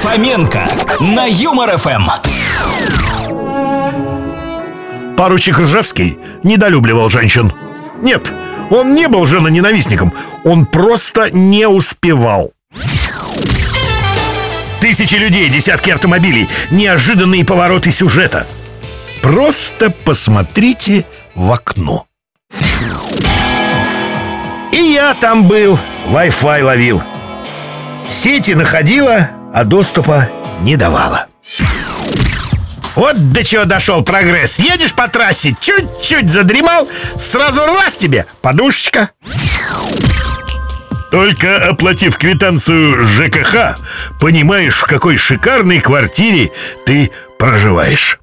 Фоменко на Юмор ФМ. Поручик Ржевский недолюбливал женщин. Нет, он не был женоненавистником, он просто не успевал. Тысячи людей, десятки автомобилей, неожиданные повороты сюжета. Просто посмотрите в окно. И я там был, Wi-Fi ловил. Сети находила, а доступа не давала. Вот до чего дошел прогресс. Едешь по трассе, чуть-чуть задремал, сразу раз тебе подушечка. Только оплатив квитанцию ЖКХ, понимаешь, в какой шикарной квартире ты проживаешь.